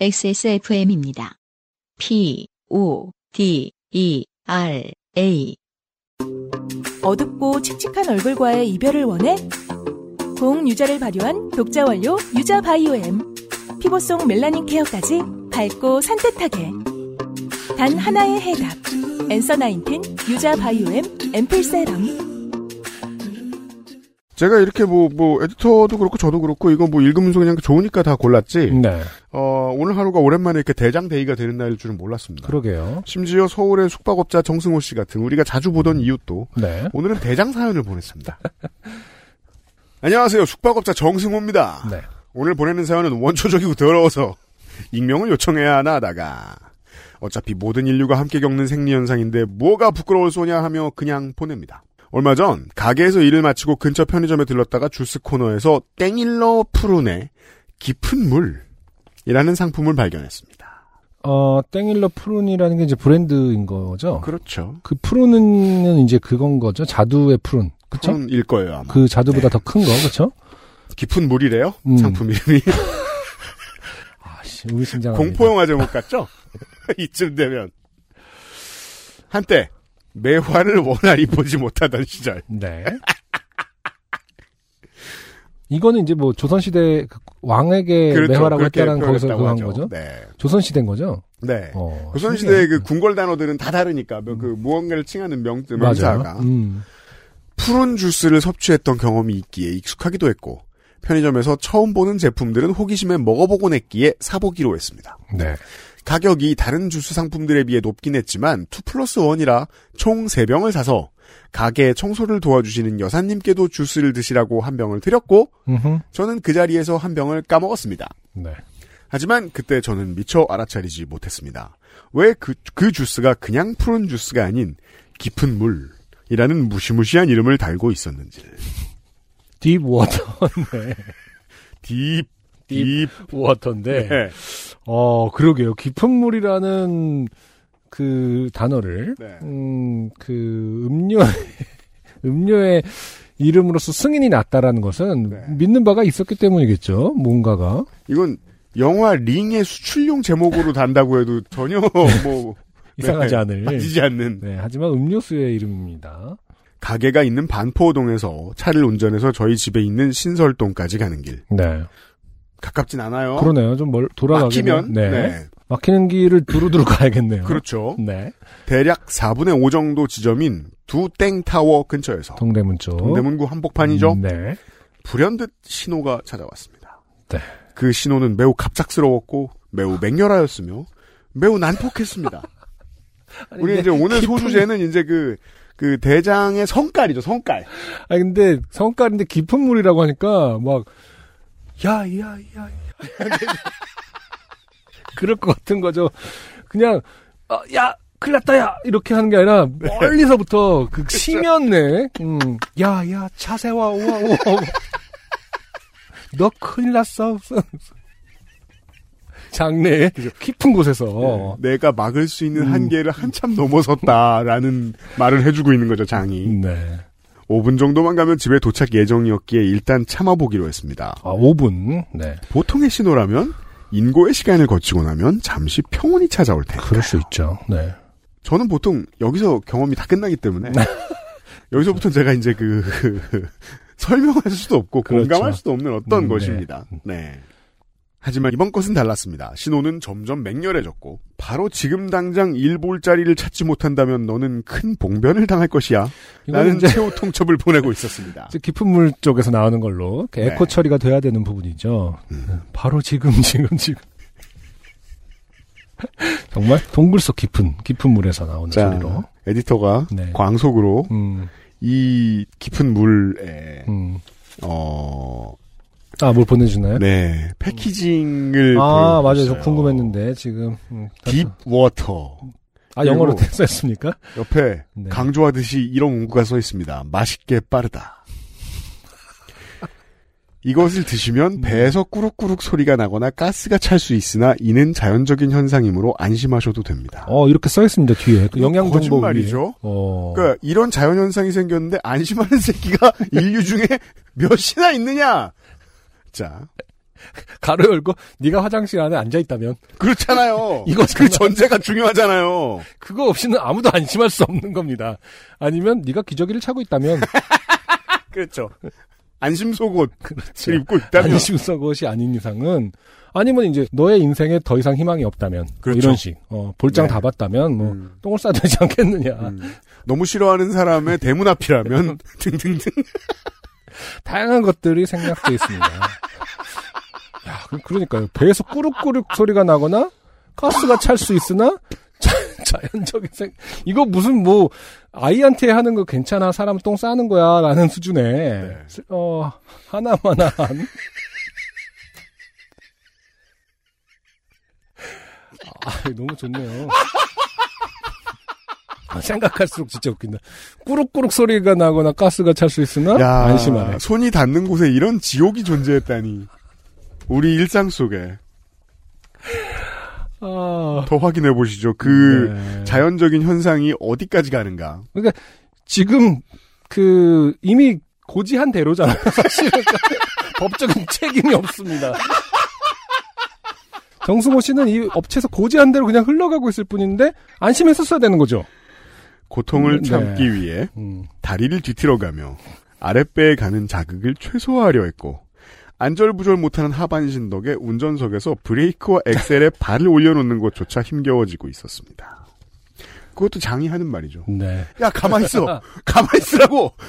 XSFM입니다. P, O, D, E, R, A. 어둡고 칙칙한 얼굴과의 이별을 원해? 고응 유자를 발효한 독자 원료 유자 바이오엠. 피부 속 멜라닌 케어까지 밝고 산뜻하게. 단 하나의 해답. 엔서 나인틴 유자 바이오엠 앰플 세럼. 제가 이렇게 뭐, 뭐, 에디터도 그렇고 저도 그렇고 이거 뭐 읽으면서 그냥 좋으니까 다 골랐지. 네. 어, 오늘 하루가 오랜만에 이렇게 대장데이가 되는 날일 줄은 몰랐습니다. 그러게요. 심지어 서울의 숙박업자 정승호 씨 같은 우리가 자주 보던 이웃도 네. 오늘은 대장 사연을 보냈습니다. 안녕하세요. 숙박업자 정승호입니다. 네. 오늘 보내는 사연은 원초적이고 더러워서 익명을 요청해야 하나 하다가 어차피 모든 인류가 함께 겪는 생리현상인데 뭐가 부끄러울 소냐 하며 그냥 보냅니다. 얼마 전 가게에서 일을 마치고 근처 편의점에 들렀다가 주스 코너에서 땡일러 푸른의 깊은 물이라는 상품을 발견했습니다. 어, 땡일러 푸른이라는 게 이제 브랜드인 거죠? 그렇죠. 그 푸른은 이제 그건 거죠? 자두의 푸른. 그쵸? 푸른일 거예요 아마. 그 자두보다 네. 더큰 거, 그쵸? 깊은 물이래요. 음. 상품 이름이 아씨, 의심장합니다. 공포 영화 제목 같죠? 이쯤 되면 한때 매화를 원활히 보지 못하던 시절. 네. 이거는 이제 뭐 조선시대 그 왕에게 그렇죠. 매화라고 했다는 거기서 표현했다고 그거 한 하죠. 거죠? 네. 조선시대인 거죠? 네. 어, 조선시대의. 그 궁궐 단어들은 다 다르니까 뭐그 무언가를 칭하는 명. 명사가 음. 푸른 주스를 섭취했던 경험이 있기에 익숙하기도 했고 편의점에서 처음 보는 제품들은 호기심에 먹어보곤 했기에 사보기로 했습니다. 네. 가격이 다른 주스 상품들에 비해 높긴 했지만 2 플러스 1이라 총 3병을 사서 가게 청소를 도와주시는 여사님께도 주스를 드시라고 한 병을 드렸고 음흠. 저는 그 자리에서 한 병을 까먹었습니다. 네. 하지만 그때 저는 미처 알아차리지 못했습니다. 왜 그, 그 주스가 그냥 푸룬 주스가 아닌 깊은 물이라는 무시무시한 이름을 달고 있었는지를. deep water. 네. deep, deep deep, water인데. 네. 어, 그러게요. 깊은 물이라는 그 단어를, 네. 음, 그 음료, 음료의 이름으로서 승인이 났다라는 것은 네. 믿는 바가 있었기 때문이겠죠. 뭔가가. 이건 영화 링의 수출용 제목으로 단다고 해도 전혀 뭐 이상하지 네, 않을. 빠지지 않는 네, 하지만 음료수의 이름입니다. 가게가 있는 반포동에서 차를 운전해서 저희 집에 있는 신설동까지 가는 길 네. 가깝진 않아요. 그러네요. 좀 멀, 돌아가긴 막히면 네. 네. 막히는 길을 두루두루 가야겠네요. 그렇죠. 네. 대략 4분의 5 정도 지점인 두 땡타워 근처에서 동대문 쪽. 동대문구 한복판이죠. 음, 네. 불현듯 신호가 찾아왔습니다. 네. 그 신호는 매우 갑작스러웠고 매우 맹렬하였으며 매우 난폭했습니다. 우리 근데 이제 오늘 깊은- 소주제는 이제 그, 그 대장의 성깔이죠, 성깔. 아 근데 성깔인데 깊은 물이라고 하니까 막 야, 야, 야, 야. 그럴 것 같은 거죠. 그냥 어, 야, 큰일 났다, 야! 이렇게 하는 게 아니라, 멀리서부터, 그, 심연네, 음, 야, 야, 차세와, 우와, 우와. 너 큰일 났어. 장래에, 깊은 곳에서. 내가 막을 수 있는 음. 한계를 한참 넘어섰다라는 말을 해주고 있는 거죠, 장이. 네. 5분 정도만 가면 집에 도착 예정이었기에 일단 참아보기로 했습니다. 아, 5분. 네. 보통의 신호라면 인고의 시간을 거치고 나면 잠시 평온이 찾아올 테니까. 그럴 수 있죠. 네. 저는 보통 여기서 경험이 다 끝나기 때문에 여기서부터 제가 이제 그, 그 설명할 수도 없고 그렇죠. 공감할 수도 없는 어떤 음, 네. 것입니다. 네. 하지만 이번 것은 달랐습니다. 신호는 점점 맹렬해졌고 바로 지금 당장 일볼자리를 찾지 못한다면 너는 큰 봉변을 당할 것이야. 라는 최후 통첩을 보내고 있었습니다. 깊은 물 쪽에서 나오는 걸로 네. 에코 처리가 돼야 되는 부분이죠. 음. 바로 지금 지금 지금 정말 동굴 속 깊은 깊은 물에서 나오는 자, 소리로. 에디터가 네. 광속으로 음, 이 깊은 물에 음. 어, 아 뭘 보내주나요? 네 packaging을 아 맞아요. 저 궁금했는데 지금 음, deep water 아 영어로 그리고- 됐었습니까? 옆에 네. 강조하듯이 이런 문구가 써 있습니다. 맛있게 빠르다. 이것을 드시면 네. 배에서 꾸룩꾸룩 소리가 나거나 가스가 찰 수 있으나 이는 자연적인 현상이므로 안심하셔도 됩니다. 어 이렇게 써 있습니다 뒤에 그 영양 정보. 거짓말이죠. 어. 그러니까 이런 자연 현상이 생겼는데 안심하는 새끼가 인류 중에 몇이나 있느냐? 자, 가로 열고 네가 화장실 안에 앉아 있다면 그렇잖아요. 이거 그 전제가 중요하잖아요. 그거 없이는 아무도 안심할 수 없는 겁니다. 아니면 네가 기저귀를 차고 있다면 그렇죠. 안심 속옷을 그렇죠. 입고 있다면 안심 속옷이 아닌 이상은 아니면 이제 너의 인생에 더 이상 희망이 없다면 뭐 그렇죠. 이런 식 어, 볼장 네. 다 봤다면 뭐 음. 똥을 싸야 되지 않겠느냐 음. 너무 싫어하는 사람의 대문 앞이라면 등등등. 다양한 것들이 생략돼 있습니다. 야, 그- 그러니까요. 배에서 꾸룩꾸룩 소리가 나거나 가스가 찰 수 있으나 자, 자연적인 생 이거 무슨 뭐 아이한테 하는 거 괜찮아 사람 똥 싸는 거야라는 수준의 네. 어 하나만한 아 너무 좋네요. 아, 생각할수록 진짜 웃긴다. 꾸룩꾸룩 소리가 나거나 가스가 찰 수 있으나 야, 안심하래. 손이 닿는 곳에 이런 지옥이 존재했다니. 우리 일상 속에 아, 더 확인해 보시죠. 그 네. 자연적인 현상이 어디까지 가는가. 지금 그 이미 고지한 대로잖아요. 사실은 법적인 책임이 없습니다. 정승호 씨는 이 업체에서 고지한 대로 그냥 흘러가고 있을 뿐인데 안심했었어야 되는 거죠. 고통을 네. 참기 위해 음. 다리를 뒤틀어가며 아랫배에 가는 자극을 최소화하려 했고 안절부절 못하는 하반신 덕에 운전석에서 브레이크와 엑셀에 발을 올려놓는 것조차 힘겨워지고 있었습니다. 그것도 장이 하는 말이죠. 네. 야 가만 있어, 가만 있으라고.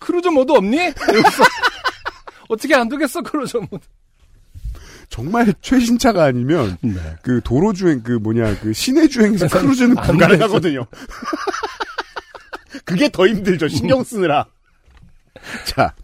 크루즈 모드 없니? 어떻게 안 되겠어 크루즈 모드. 정말 최신차가 아니면 네. 그 도로 주행 그 뭐냐 그 시내 주행에서 크루즈는 안 불가능하거든요. 그게 더 힘들죠 신경 쓰느라. 자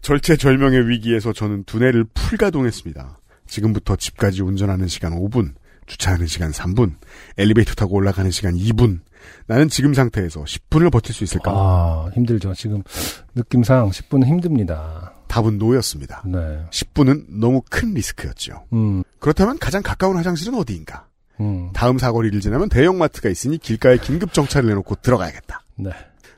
절체절명의 위기에서 저는 두뇌를 풀가동했습니다. 지금부터 집까지 운전하는 시간 5분, 주차하는 시간 3분, 엘리베이터 타고 올라가는 시간 2분. 나는 지금 상태에서 10분을 버틸 수 있을까? 아 힘들죠. 지금 느낌상 10분은 힘듭니다. 답은 노였습니다. 네. 10분은 너무 큰 리스크였죠. 음. 그렇다면 가장 가까운 화장실은 어디인가? 음. 다음 사거리를 지나면 대형마트가 있으니 길가에 긴급 정차를 해놓고 들어가야겠다. 네.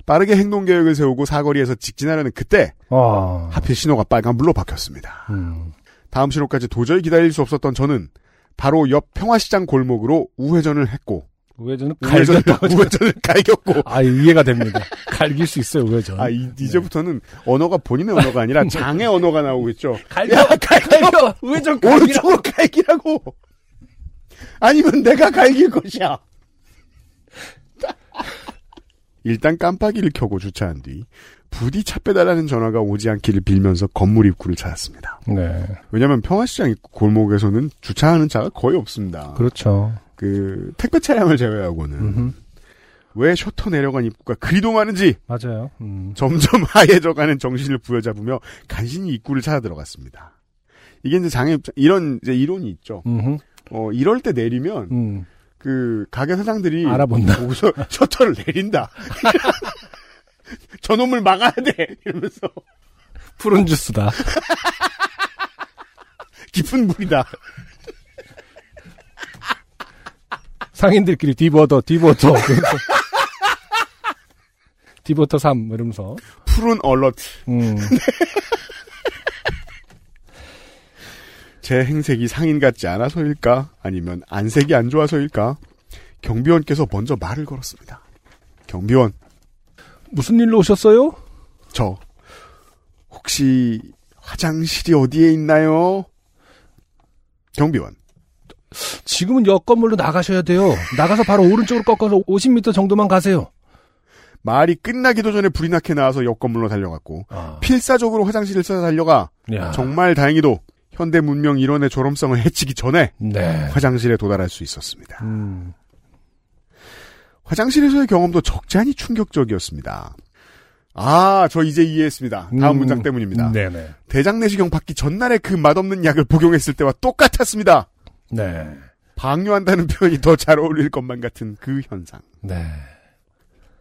빠르게 행동 계획을 세우고 사거리에서 직진하려는 그때 아. 하필 신호가 빨간불로 바뀌었습니다. 음. 다음 신호까지 도저히 기다릴 수 없었던 저는 바로 옆 평화시장 골목으로 우회전을 했고 우회전은 우회전을, 갈겼다고. 우회전을 갈겼고 아, 이해가 됩니다. 갈길 수 있어요, 우회전. 아 이, 이제부터는 언어가 본인의 언어가 아니라 장의 언어가 나오고 있죠. 갈겨, 갈겨, 우회전 갈기라. 오른쪽으로 갈기라고. 아니면 내가 갈길 것이야. 일단 깜빡이를 켜고 주차한 뒤 부디 차 빼달라는 전화가 오지 않기를 빌면서 건물 입구를 찾았습니다. 네. 왜냐하면 평화시장 골목에서는 주차하는 차가 거의 없습니다. 그렇죠. 그 택배 차량을 제외하고는 음흠. 왜 셔터 내려간 입구가 그리도 많은지 맞아요. 음. 점점 하얘져가는 정신을 부여잡으며 간신히 입구를 찾아 들어갔습니다. 이게 이제 장애 이런 이제 이론이 있죠. 음흠. 어 이럴 때 내리면 음. 그 가게 사장들이 알아본다. 보고서 셔터를 내린다. 저놈을 막아야 돼 이러면서 푸른 주스다. 깊은 물이다. 상인들끼리 deep water, deep water. deep water 3, 이러면서. 푸룬 alert. 음. 제 행색이 상인 같지 않아서일까? 아니면 안색이 안 좋아서일까? 경비원께서 먼저 말을 걸었습니다. 경비원, 무슨 일로 오셨어요? 저 혹시 화장실이 어디에 있나요? 경비원, 지금은 옆 건물로 나가셔야 돼요. 나가서 바로 오른쪽으로 꺾어서 50m 정도만 가세요. 말이 끝나기도 전에 불이 나게 나와서 옆 건물로 달려갔고 아. 필사적으로 화장실을 찾아 달려가 야. 정말 다행히도 현대 문명 일원의 졸엄성을 해치기 전에 네. 화장실에 도달할 수 있었습니다. 음. 화장실에서의 경험도 적지 않이 충격적이었습니다. 아, 저 이제 이해했습니다. 다음 음. 문장 때문입니다. 네네. 대장내시경 받기 전날에 그 맛없는 약을 복용했을 때와 똑같았습니다. 네. 방류한다는 표현이 더 잘 어울릴 것만 같은 그 현상. 네.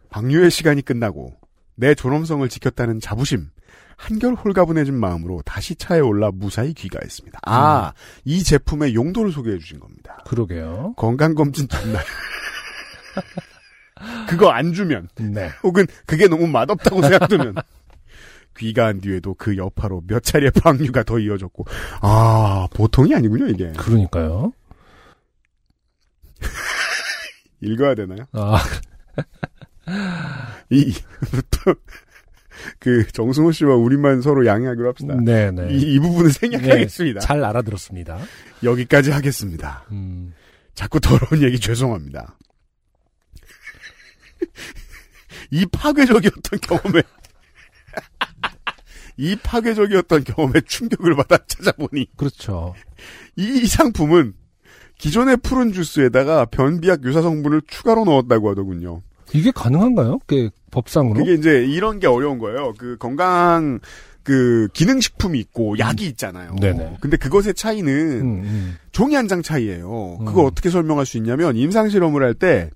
방류의 시간이 끝나고 내 존엄성을 지켰다는 자부심, 한결 홀가분해진 마음으로 다시 차에 올라 무사히 귀가했습니다. 아, 이 제품의 용도를 소개해 주신 겁니다. 그러게요. 건강검진 전날. 그거 안 주면, 네. 혹은 그게 너무 맛없다고 생각되면, 귀가한 뒤에도 그 여파로 몇 차례 방류가 더 이어졌고 아 보통이 아니군요 이게 그러니까요. 읽어야 되나요? 아, 이그 정승호 씨와 우리만 서로 양해하기로 합시다. 네네. 이, 이 부분은 생략하겠습니다. 잘 알아들었습니다. 여기까지 하겠습니다. 음, 자꾸 더러운 얘기 죄송합니다. 이 파괴적이었던 경험에 이 파괴적이었던 경험에 충격을 받아 찾아보니 그렇죠. 이 상품은 기존의 푸른 주스에다가 변비약 유사 성분을 추가로 넣었다고 하더군요. 이게 가능한가요? 그 법상으로? 그게 이제 이런 게 어려운 거예요. 그 건강 그 기능식품이 있고 약이 있잖아요. 네네. 근데 그것의 차이는 음, 음. 종이 한 장 차이예요. 음. 그걸 어떻게 설명할 수 있냐면 임상 실험을 할 때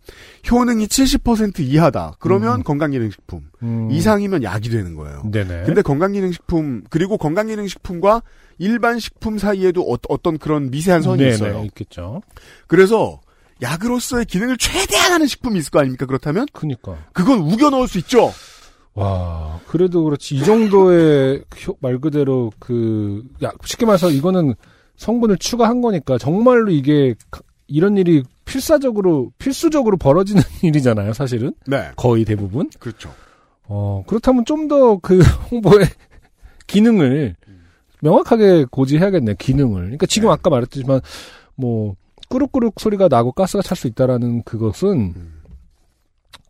효능이 70% 이하다. 그러면 음. 건강기능식품 음. 이상이면 약이 되는 거예요. 네네. 근데 건강기능식품 그리고 건강기능식품과 일반 식품 사이에도 어, 떤 그런 미세한 선이 네네, 있어요. 있겠죠. 그래서 약으로서의 기능을 최대한 하는 식품이 있을 거 아닙니까? 그렇다면 그니까. 그건 우겨 넣을 수 있죠. 와, 그래도 그렇지. 이 정도의 효- 말 그대로 그, 야, 쉽게 말해서 이거는 성분을 추가한 거니까 정말로 이게 가- 이런 일이 필사적으로, 필수적으로 벌어지는 일이잖아요, 사실은. 네, 거의 대부분. 그렇죠. 어, 그렇다면 좀 더 그 홍보의 기능을 명확하게 고지해야겠네, 기능을. 그러니까 지금 네. 아까 말했지만, 뭐, 꾸룩꾸룩 소리가 나고 가스가 찰 수 있다라는 그것은 음.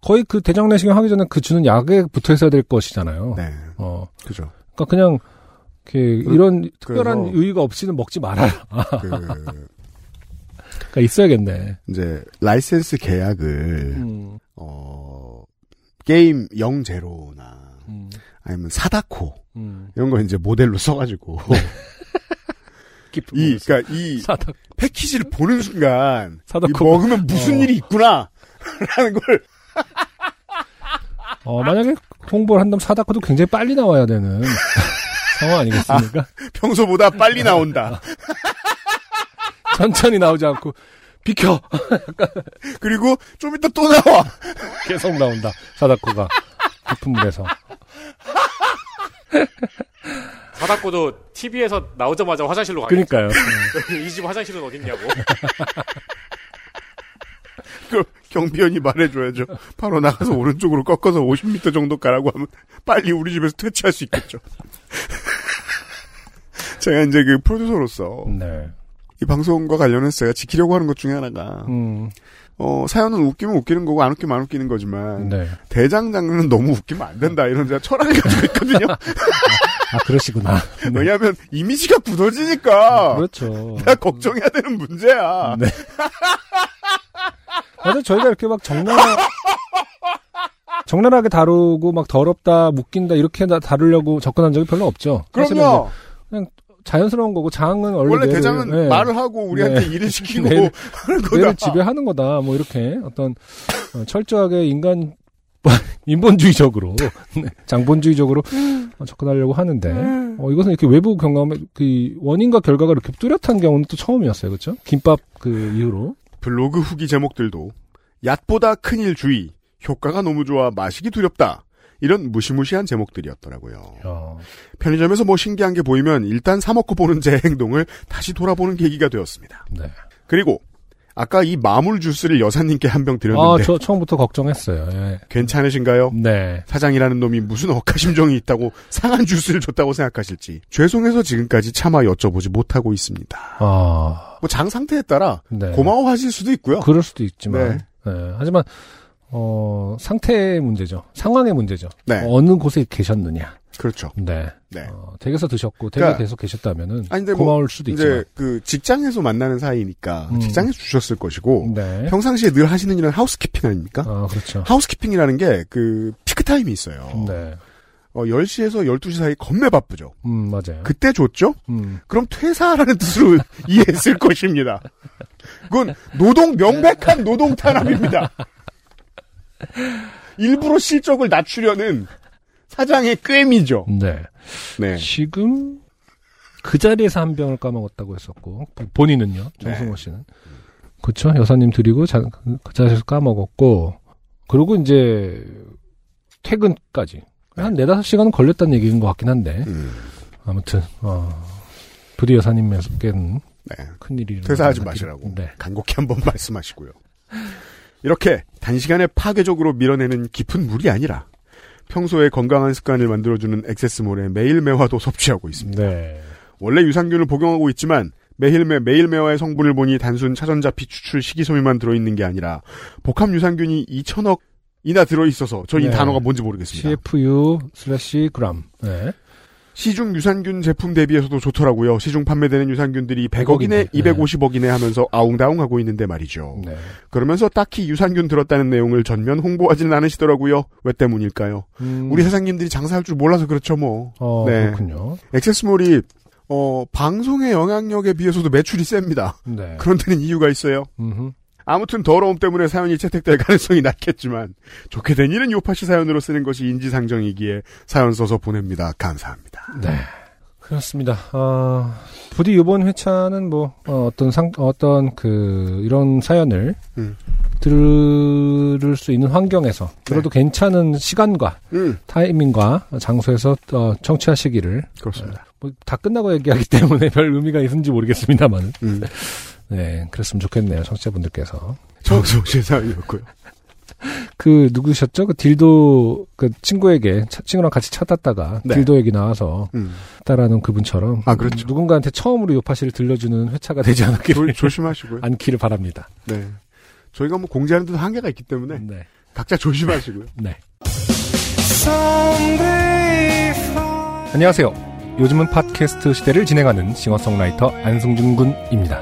거의 그 대장 내시경 하기 전에 그 주는 약에 붙어 있어야 될 것이잖아요. 네, 어, 그죠. 그러니까 그냥 이렇게 그- 이런 특별한 의의가 없이는 먹지 말아라. 그 그러니까 있어야겠네. 이제 라이센스 계약을 음, 어 게임 영 제로나 음, 아니면 사다코 음. 이런 거 이제 모델로 써가지고 이 그러니까 이 사다 패키지를 보는 순간 이 사다코. 먹으면 무슨 어. 일이 있구나 라는 걸 어, 만약에 홍보를 한다면 사다코도 굉장히 빨리 나와야 되는 상황 아니겠습니까? 평소보다 빨리 나온다. 천천히 나오지 않고 비켜 그리고 좀 이따 또 나와. 계속 나온다 사다코가 깊은 물에서 바닥고도 TV에서 나오자마자 화장실로 가요. 그러니까요. 이 집 화장실은 어딨냐고. 그 경비원이 말해줘야죠. 바로 나가서 오른쪽으로 꺾어서 50m 정도 가라고 하면 빨리 우리 집에서 퇴치할 수 있겠죠. 제가 이제 그 프로듀서로서 네. 이 방송과 관련해서 제가 지키려고 하는 것 중에 하나가 음, 어 사연은 웃기면 웃기는 거고 안 웃기면 안 웃기는 거지만 네. 대장 장르는 너무 웃기면 안 된다 이런 제가 철학을 가지고 있거든요. 아 그러시구나. 네. 왜냐하면 이미지가 굳어지니까 그렇죠. 내가 걱정해야 되는 문제야. 네. 근데 저희가 이렇게 막 정날 정날하게 다루고 막 더럽다, 묶인다 이렇게 다- 다루려고 접근한 적이 별로 없죠. 그럼요. 이제 자연스러운 거고 장은 원래, 원래 뇌를- 대장은 네. 말을 하고 우리한테 네. 일을 시키고 뇌를- 하는 거다. 뇌를 지배하는 거다. 뭐 이렇게 어떤 어, 철저하게 인간 인본주의적으로 네, 장본주의적으로 어, 접근하려고 하는데 어, 이것은 이렇게 외부 경험에 그 원인과 결과가 이렇게 뚜렷한 경우는 또 처음이었어요, 그렇죠? 김밥 그 이후로 블로그 후기 제목들도 얕보다 큰일 주의, 효과가 너무 좋아 마시기 두렵다. 이런 무시무시한 제목들이었더라고요. 어, 편의점에서 뭐 신기한 게 보이면 일단 사 먹고 보는 제 행동을 다시 돌아보는 계기가 되었습니다. 네. 그리고 아까 이 마물 주스를 여사님께 한병 아, 드렸는데 저 처음부터 걱정했어요. 예. 괜찮으신가요? 네. 사장이라는 놈이 무슨 억하심정이 있다고 상한 주스를 줬다고 생각하실지 죄송해서 지금까지 차마 여쭤보지 못하고 있습니다. 아, 뭐장 상태에 따라 네. 고마워하실 수도 있고요. 그럴 수도 있지만, 네. 네. 하지만 어 상태의 문제죠. 상황의 문제죠. 네. 어느 곳에 계셨느냐. 그렇죠. 네. 네. 어, 댁에서 드셨고 댁에 그러니까- 계속 계셨다면은 아니, 근데 뭐 고마울 수도 이제 있지만. 그 직장에서 만나는 사이니까 음. 직장에서 주셨을 것이고 네. 평상시에 늘 하시는 일은 하우스키핑 아닙니까? 아, 그렇죠. 하우스키핑이라는 게 그 피크 타임이 있어요. 네. 어, 10시에서 12시 사이 겁내 바쁘죠. 음, 맞아요. 그때 줬죠? 음. 그럼 퇴사라는 뜻으로 이해했을 것입니다. 그건 노동 명백한 노동 탄압입니다. 일부러 실적을 낮추려는 사장의 꾀미죠. 네. 네. 지금 그 자리에서 한 병을 까먹었다고 했었고 본인은요 네. 정승호 씨는 그렇죠 여사님 드리고 자, 그 자리에서 까먹었고 그리고 이제 퇴근까지 한 네다섯 시간은 걸렸다는 얘기인 것 같긴 한데. 음, 아무튼, 어, 부디 여사님께는 네. 큰일이. 퇴사하지 마시라고 네. 간곡히 한번 말씀하시고요. 이렇게 단시간에 파괴적으로 밀어내는 깊은 물이 아니라 평소에 건강한 습관을 만들어주는 액세스몰의 매일 매화도 섭취하고 있습니다. 네. 원래 유산균을 복용하고 있지만 매일 매 매일 매화의 성분을 보니 단순 차전자피 추출 식이섬유만 들어있는 게 아니라 복합 유산균이 2천억 이나 들어있어서 저 이 네. 단어가 뭔지 모르겠습니다. CFU slash 그람. 네. 시중 유산균 제품 대비해서도 좋더라고요. 시중 판매되는 유산균들이 100억이네, 100억인데, 250억이네 하면서 아웅다웅하고 있는데 말이죠. 네. 그러면서 딱히 유산균 들었다는 내용을 전면 홍보하지는 않으시더라고요. 왜 때문일까요? 음, 우리 사장님들이 장사할 줄 몰라서 그렇죠, 뭐. 어, 네. 그렇군요. 액세스몰이 어, 방송의 영향력에 비해서도 매출이 셉니다. 네. 그런 데는 이유가 있어요. 음흠. 아무튼 더러움 때문에 사연이 채택될 가능성이 낮겠지만 좋게 된 일은 요파시 사연으로 쓰는 것이 인지상정이기에 사연 써서 보냅니다. 감사합니다. 네. 그렇습니다. 어, 부디 이번 회차는 뭐, 어, 떤 상, 어떤 그, 이런 사연을 음. 들을 수 있는 환경에서, 들어도 괜찮은 시간과 음, 타이밍과 장소에서, 어, 청취하시기를, 그렇습니다. 뭐, 다 끝나고 얘기하기 때문에 별 의미가 있는지 모르겠습니다만, 음, 네, 그랬으면 좋겠네요, 청취자분들께서. 정수 씨 사연이었고요. 그, 누구셨죠? 그 딜도, 그 친구에게, 차- 친구랑 같이 차 탔다가, 네. 딜도 얘기 나와서, 음, 따라는 그분처럼, 아, 그렇죠. 누군가한테 처음으로 요파시를 들려주는 회차가 되지 않았기를. 조, 조심하시고요. 않기를 바랍니다. 네. 저희가 뭐 공지하는 데도 한계가 있기 때문에 네. 각자 조심하시고요. 네. 안녕하세요. 요즘은 팟캐스트 시대를 진행하는 싱어송라이터 안승준 군입니다.